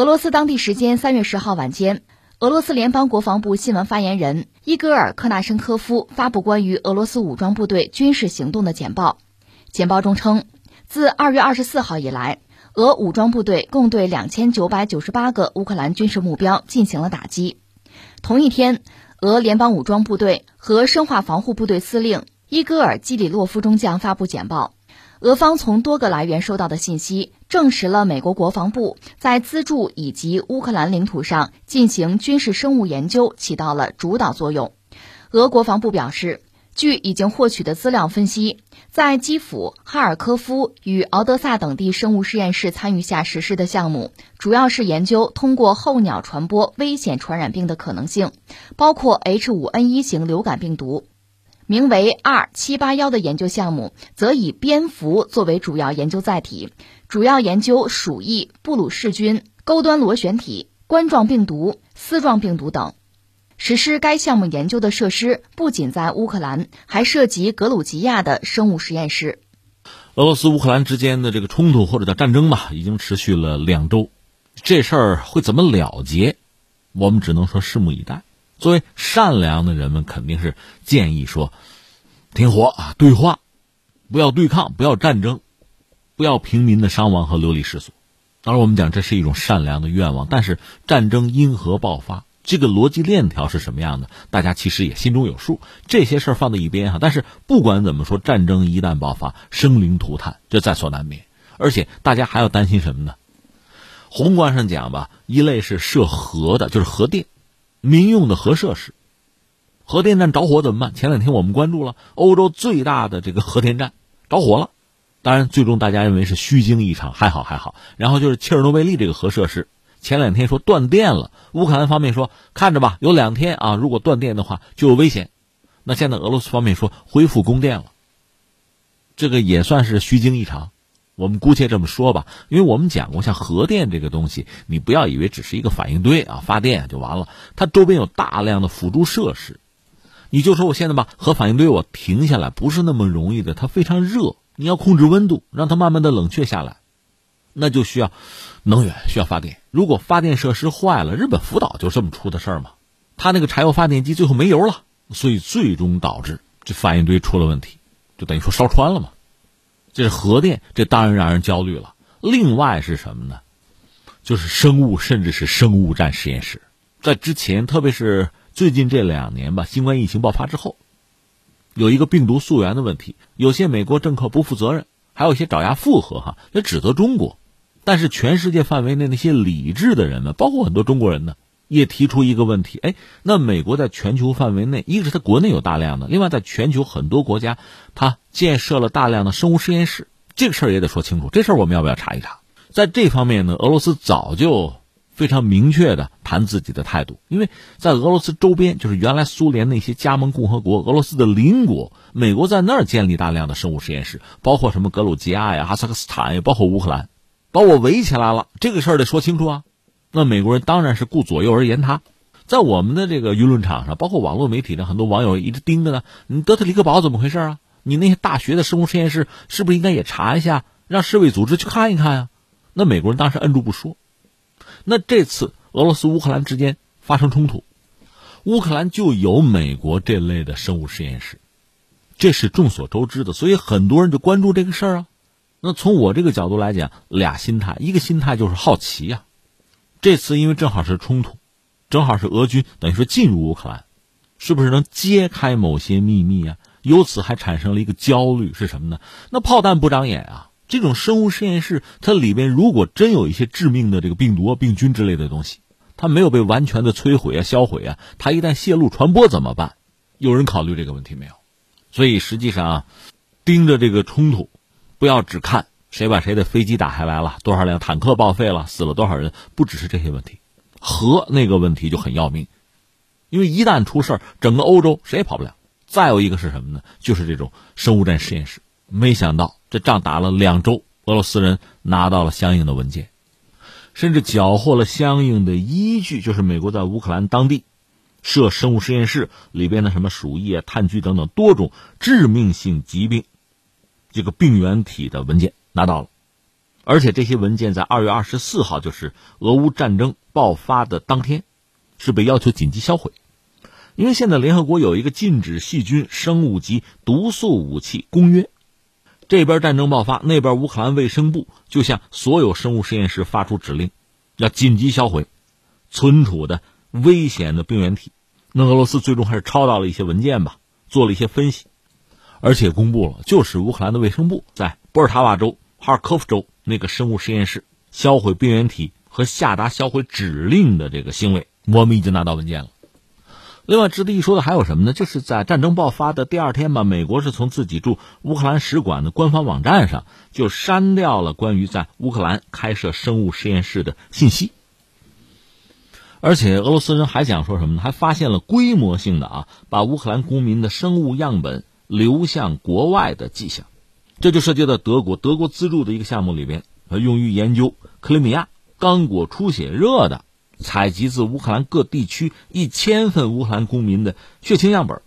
俄罗斯当地时间三月十号晚间，俄罗斯联邦国防部新闻发言人伊戈尔·克纳申科夫发布关于俄罗斯武装部队军事行动的简报。简报中称，自二月二十四号以来，俄武装部队共对两千九百九十八个乌克兰军事目标进行了打击。同一天，俄联邦武装部队和生化防护部队司令伊戈尔·基里洛夫中将发布简报。俄方从多个来源收到的信息，证实了美国国防部在资助以及乌克兰领土上进行军事生物研究起到了主导作用。俄国防部表示，据已经获取的资料分析，在基辅、哈尔科夫与敖德萨等地生物实验室参与下实施的项目，主要是研究通过候鸟传播危险传染病的可能性，包括 H5N1 型流感病毒。名为二七八幺的研究项目，则以蝙蝠作为主要研究载体，主要研究鼠疫、布鲁氏菌、钩端螺旋体、冠状病毒、丝状病毒等。实施该项目研究的设施不仅在乌克兰，还涉及格鲁吉亚的生物实验室。俄罗斯乌克兰之间的这个冲突或者叫战争吧，已经持续了两周，这事儿会怎么了结，我们只能说拭目以待。作为善良的人们，肯定是建议说，停火啊，对话，不要对抗，不要战争，不要平民的伤亡和流离失所。当然，我们讲这是一种善良的愿望，但是战争因何爆发，这个逻辑链条是什么样的，大家其实也心中有数。这些事儿放在一边哈，但是不管怎么说，战争一旦爆发，生灵涂炭，这在所难免。而且大家还要担心什么呢？宏观上讲吧，一类是涉核的，就是核电。民用的核设施，核电站着火怎么办？前两天我们关注了欧洲最大的这个核电站着火了，当然最终大家认为是虚惊一场，还好还好。然后就是切尔诺贝利这个核设施，前两天说断电了，乌克兰方面说看着吧，有两天啊，如果断电的话就有危险。那现在俄罗斯方面说恢复供电了，这个也算是虚惊一场。我们姑且这么说吧，因为我们讲过，像核电这个东西，你不要以为只是一个反应堆啊，发电就完了。它周边有大量的辅助设施。你就说我现在把核反应堆我停下来，不是那么容易的。它非常热，你要控制温度，让它慢慢的冷却下来，那就需要能源，需要发电。如果发电设施坏了，日本福岛就这么出的事儿嘛。它那个柴油发电机最后没油了，所以最终导致这反应堆出了问题，就等于说烧穿了嘛。这是核电，这当然让人焦虑了。另外是什么呢？就是生物，甚至是生物战实验室。在之前，特别是最近这两年吧，新冠疫情爆发之后，有一个病毒溯源的问题，有些美国政客不负责任，还有一些爪牙附和哈，也指责中国。但是全世界范围内那些理智的人们，包括很多中国人呢。也提出一个问题，哎，那美国在全球范围内，一个是它国内有大量的，另外在全球很多国家，它建设了大量的生物实验室，这个事儿也得说清楚。这事儿我们要不要查一查？在这方面呢，俄罗斯早就非常明确的谈自己的态度，因为在俄罗斯周边，就是原来苏联那些加盟共和国，俄罗斯的邻国，美国在那儿建立大量的生物实验室，包括什么格鲁吉亚呀、哈萨克斯坦呀，包括乌克兰，把我围起来了，这个事儿得说清楚啊。那美国人当然是顾左右而言他，在我们的这个舆论场上，包括网络媒体上，很多网友一直盯着呢。你德特里克堡怎么回事啊？你那些大学的生物实验室是不是应该也查一下，让世卫组织去看一看呀？那美国人当时摁住不说。那这次俄罗斯乌克兰之间发生冲突，乌克兰就有美国这类的生物实验室，这是众所周知的，所以很多人就关注这个事儿啊。那从我这个角度来讲，俩心态，一个心态就是好奇呀。这次因为正好是冲突，正好是俄军等于说进入乌克兰，是不是能揭开某些秘密啊？由此还产生了一个焦虑是什么呢？那炮弹不长眼啊！这种生物实验室，它里边如果真有一些致命的这个病毒、病菌之类的东西，它没有被完全的摧毁啊、销毁啊，它一旦泄露传播怎么办？有人考虑这个问题没有？所以实际上啊，盯着这个冲突，不要只看。谁把谁的飞机打下来了？多少辆坦克报废了？死了多少人？不只是这些问题，核那个问题就很要命，因为一旦出事整个欧洲谁也跑不了。再有一个是什么呢？就是这种生物战实验室。没想到这仗打了两周，俄罗斯人拿到了相应的文件，甚至缴获了相应的依据，就是美国在乌克兰当地设生物实验室里边的什么鼠疫啊、炭疽等等多种致命性疾病这个病原体的文件。拿到了，而且这些文件在二月二十四号，就是俄乌战争爆发的当天，是被要求紧急销毁。因为现在联合国有一个禁止细菌、生物及毒素武器公约，这边战争爆发，那边乌克兰卫生部就向所有生物实验室发出指令，要紧急销毁存储的危险的病原体。那俄罗斯最终还是抄到了一些文件吧，做了一些分析，而且公布了，就是乌克兰的卫生部在波尔塔瓦州、哈尔科夫州那个生物实验室销毁病原体和下达销毁指令的这个行为，我们已经拿到文件了。另外，值得一说的还有什么呢？就是在战争爆发的第二天吧，美国是从自己驻乌克兰使馆的官方网站上就删掉了关于在乌克兰开设生物实验室的信息。而且俄罗斯人还想说什么呢？还发现了规模性的啊，把乌克兰公民的生物样本流向国外的迹象。这就涉及到德国，德国资助的一个项目里边，用于研究克里米亚刚果出血热的。采集自乌克兰各地区一千份乌克兰公民的血清样本，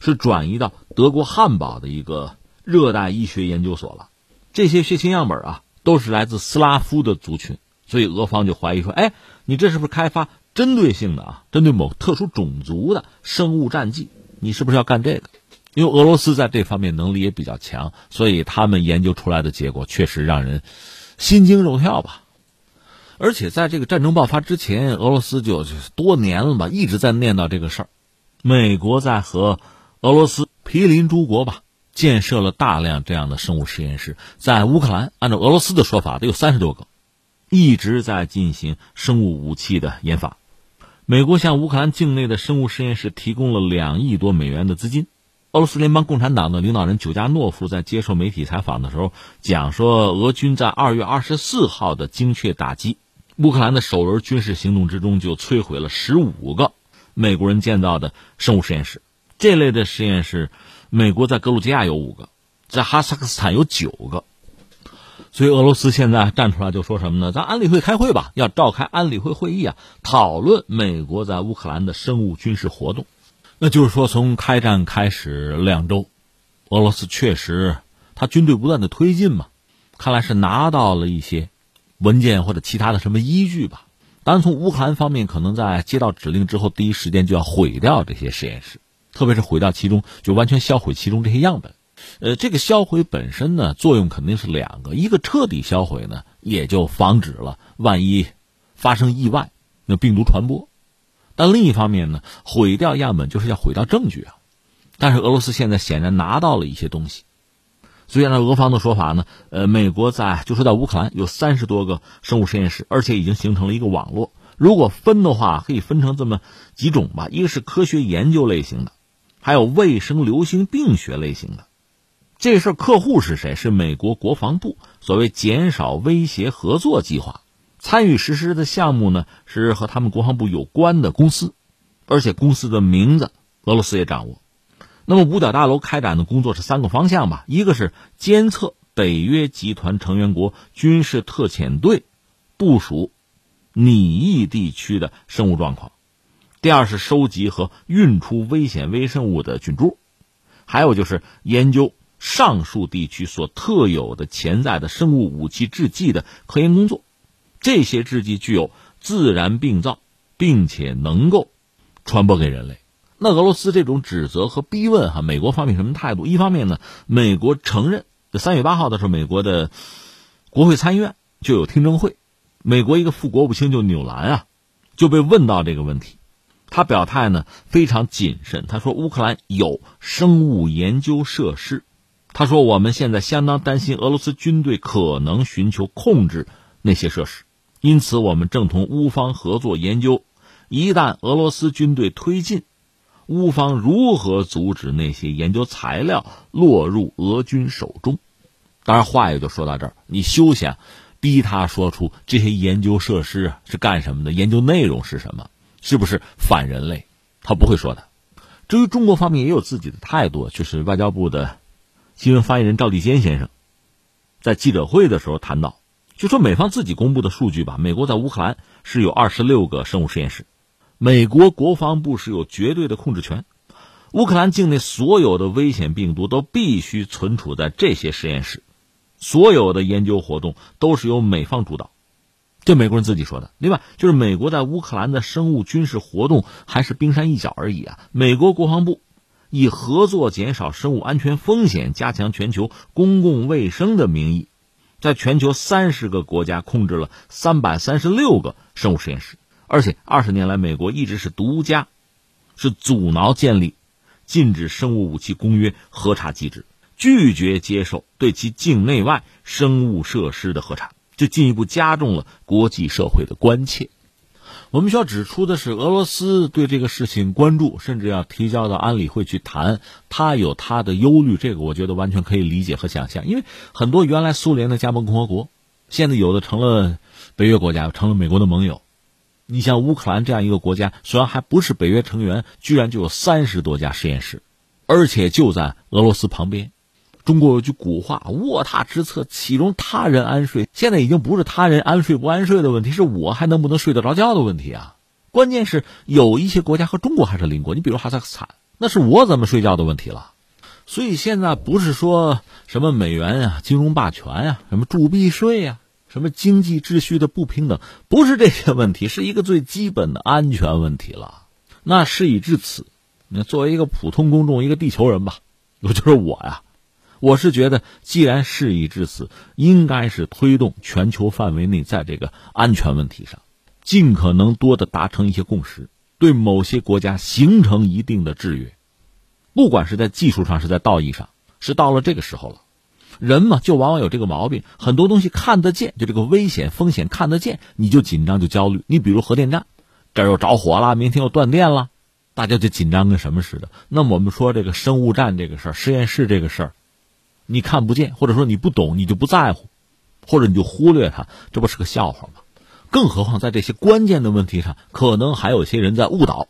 是转移到德国汉堡的一个热带医学研究所了。这些血清样本啊，都是来自斯拉夫的族群，所以俄方就怀疑说：“哎，你这是不是开发针对性的啊，针对某特殊种族的生物战剂？你是不是要干这个？”因为俄罗斯在这方面能力也比较强，所以他们研究出来的结果确实让人心惊肉跳吧。而且在这个战争爆发之前，俄罗斯就多年了吧，一直在念叨这个事儿。美国在和俄罗斯毗邻诸国吧，建设了大量这样的生物实验室。在乌克兰，按照俄罗斯的说法，得有三十多个，一直在进行生物武器的研发。美国向乌克兰境内的生物实验室提供了两亿多美元的资金。俄罗斯联邦共产党的领导人久加诺夫在接受媒体采访的时候讲说，俄军在二月二十四号的精确打击。乌克兰的首轮军事行动之中，就摧毁了十五个美国人建造的生物实验室。这类的实验室，美国在格鲁吉亚有五个，在哈萨克斯坦有九个。所以俄罗斯现在站出来就说什么呢？咱安理会开会吧，要召开安理会会议啊，讨论美国在乌克兰的生物军事活动。那就是说，从开战开始两周，俄罗斯确实他军队不断的推进嘛，看来是拿到了一些。文件或者其他的什么依据吧？当然，从乌克兰方面，可能在接到指令之后，第一时间就要毁掉这些实验室，特别是毁掉其中，就完全销毁其中这些样本。呃，这个销毁本身呢，作用肯定是两个：一个彻底销毁呢，也就防止了万一发生意外，那病毒传播；但另一方面呢，毁掉样本就是要毁掉证据啊。但是俄罗斯现在显然拿到了一些东西。所以按照俄方的说法呢，呃，美国在就说在乌克兰有三十多个生物实验室，而且已经形成了一个网络。如果分的话，可以分成这么几种吧：一个是科学研究类型的，还有卫生流行病学类型的。这事客户是谁？是美国国防部所谓减少威胁合作计划参与实施的项目呢，是和他们国防部有关的公司，而且公司的名字俄罗斯也掌握。那么五角大楼开展的工作是三个方向吧，一个是监测北约集团成员国军事特遣队部署拟议地区的生物状况，第二是收集和运出危险微生物的菌株，还有就是研究上述地区所特有的潜在的生物武器制剂的科研工作，这些制剂具有自然病灶，并且能够传播给人类。那俄罗斯这种指责和逼问，哈，美国方面什么态度？一方面呢，美国承认，三月八号的时候，美国的国会参议院就有听证会，美国一个副国务卿就纽兰啊，就被问到这个问题，他表态呢非常谨慎，他说乌克兰有生物研究设施，他说我们现在相当担心俄罗斯军队可能寻求控制那些设施，因此我们正同乌方合作研究，一旦俄罗斯军队推进。乌方如何阻止那些研究材料落入俄军手中？当然，话也就说到这儿。你休想逼他说出这些研究设施是干什么的，研究内容是什么，是不是反人类？他不会说的。至于中国方面也有自己的态度，就是外交部的新闻发言人赵立坚先生在记者会的时候谈到，就说美方自己公布的数据吧，美国在乌克兰是有二十六个生物实验室。美国国防部是有绝对的控制权，乌克兰境内所有的危险病毒都必须存储在这些实验室，所有的研究活动都是由美方主导。这美国人自己说的。另外，就是美国在乌克兰的生物军事活动还是冰山一角而已啊。美国国防部以合作减少生物安全风险、加强全球公共卫生的名义，在全球三十个国家控制了三百三十六个生物实验室，而且二十年来，美国一直是独家，是阻挠建立禁止生物武器公约核查机制。拒绝接受对其境内外生物设施的核查，就进一步加重了国际社会的关切。我们需要指出的是，俄罗斯对这个事情关注，甚至要提交到安理会去谈，他有他的忧虑，这个我觉得完全可以理解和想象。因为很多原来苏联的加盟共和国，现在有的成了北约国家，成了美国的盟友。你像乌克兰这样一个国家，虽然还不是北约成员，居然就有三十多家实验室，而且就在俄罗斯旁边。中国有句古话：“卧榻之侧，岂容他人安睡？”现在已经不是他人安睡不安睡的问题，是我还能不能睡得着觉的问题啊！关键是有一些国家和中国还是邻国，你比如哈萨克斯坦，那是我怎么睡觉的问题了。所以现在不是说什么美元啊、金融霸权啊、什么铸币税呀、什么经济秩序的不平等，不是这些问题，是一个最基本的安全问题了。那事已至此，那作为一个普通公众、一个地球人吧，我就是我呀。我是觉得，既然事已至此，应该是推动全球范围内在这个安全问题上，尽可能多的达成一些共识，对某些国家形成一定的制约。不管是在技术上，是在道义上，是到了这个时候了。人嘛，就往往有这个毛病，很多东西看得见，就这个危险风险看得见，你就紧张就焦虑。你比如核电站，这儿又着火了，明天又断电了，大家就紧张跟什么似的。那我们说这个生物站这个事儿，实验室这个事儿。你看不见，或者说你不懂，你就不在乎，或者你就忽略它，这不是个笑话吗？更何况在这些关键的问题上，可能还有些人在误导。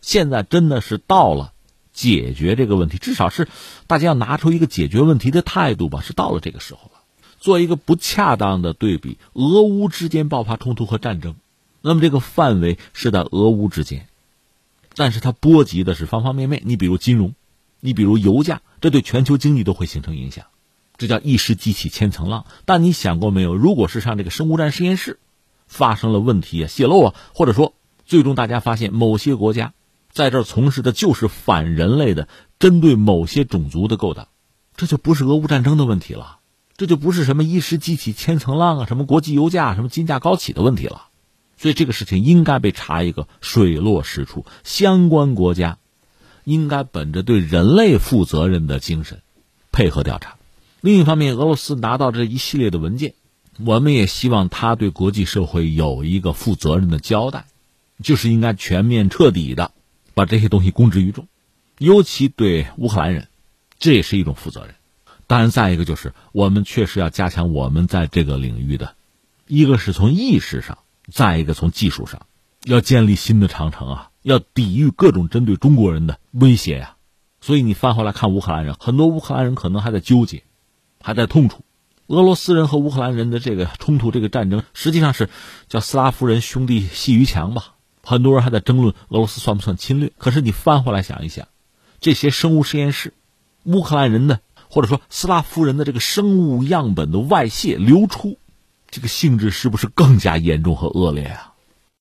现在真的是到了解决这个问题，至少是大家要拿出一个解决问题的态度吧，是到了这个时候了。做一个不恰当的对比，俄乌之间爆发冲突和战争，那么这个范围是在俄乌之间，但是它波及的是方方面面。你比如金融。你比如油价，这对全球经济都会形成影响，这叫一石激起千层浪。但你想过没有，如果是像这个生物战实验室发生了问题啊、泄漏啊，或者说最终大家发现某些国家在这儿从事的就是反人类的、针对某些种族的勾当，这就不是俄乌战争的问题了，这就不是什么一石激起千层浪啊、什么国际油价、什么金价高起的问题了。所以这个事情应该被查一个水落石出，相关国家。应该本着对人类负责任的精神，配合调查。另一方面，俄罗斯拿到这一系列的文件，我们也希望他对国际社会有一个负责任的交代，就是应该全面彻底的把这些东西公之于众，尤其对乌克兰人，这也是一种负责任。当然，再一个就是我们确实要加强我们在这个领域的，一个是从意识上，再一个从技术上，要建立新的长城啊。要抵御各种针对中国人的威胁呀，所以你翻回来看乌克兰人，很多乌克兰人可能还在纠结，还在痛楚。俄罗斯人和乌克兰人的这个冲突、这个战争，实际上是叫斯拉夫人兄弟戏于墙吧。很多人还在争论俄罗斯算不算侵略。可是你翻回来想一想，这些生物实验室，乌克兰人的或者说斯拉夫人的这个生物样本的外泄流出，这个性质是不是更加严重和恶劣啊？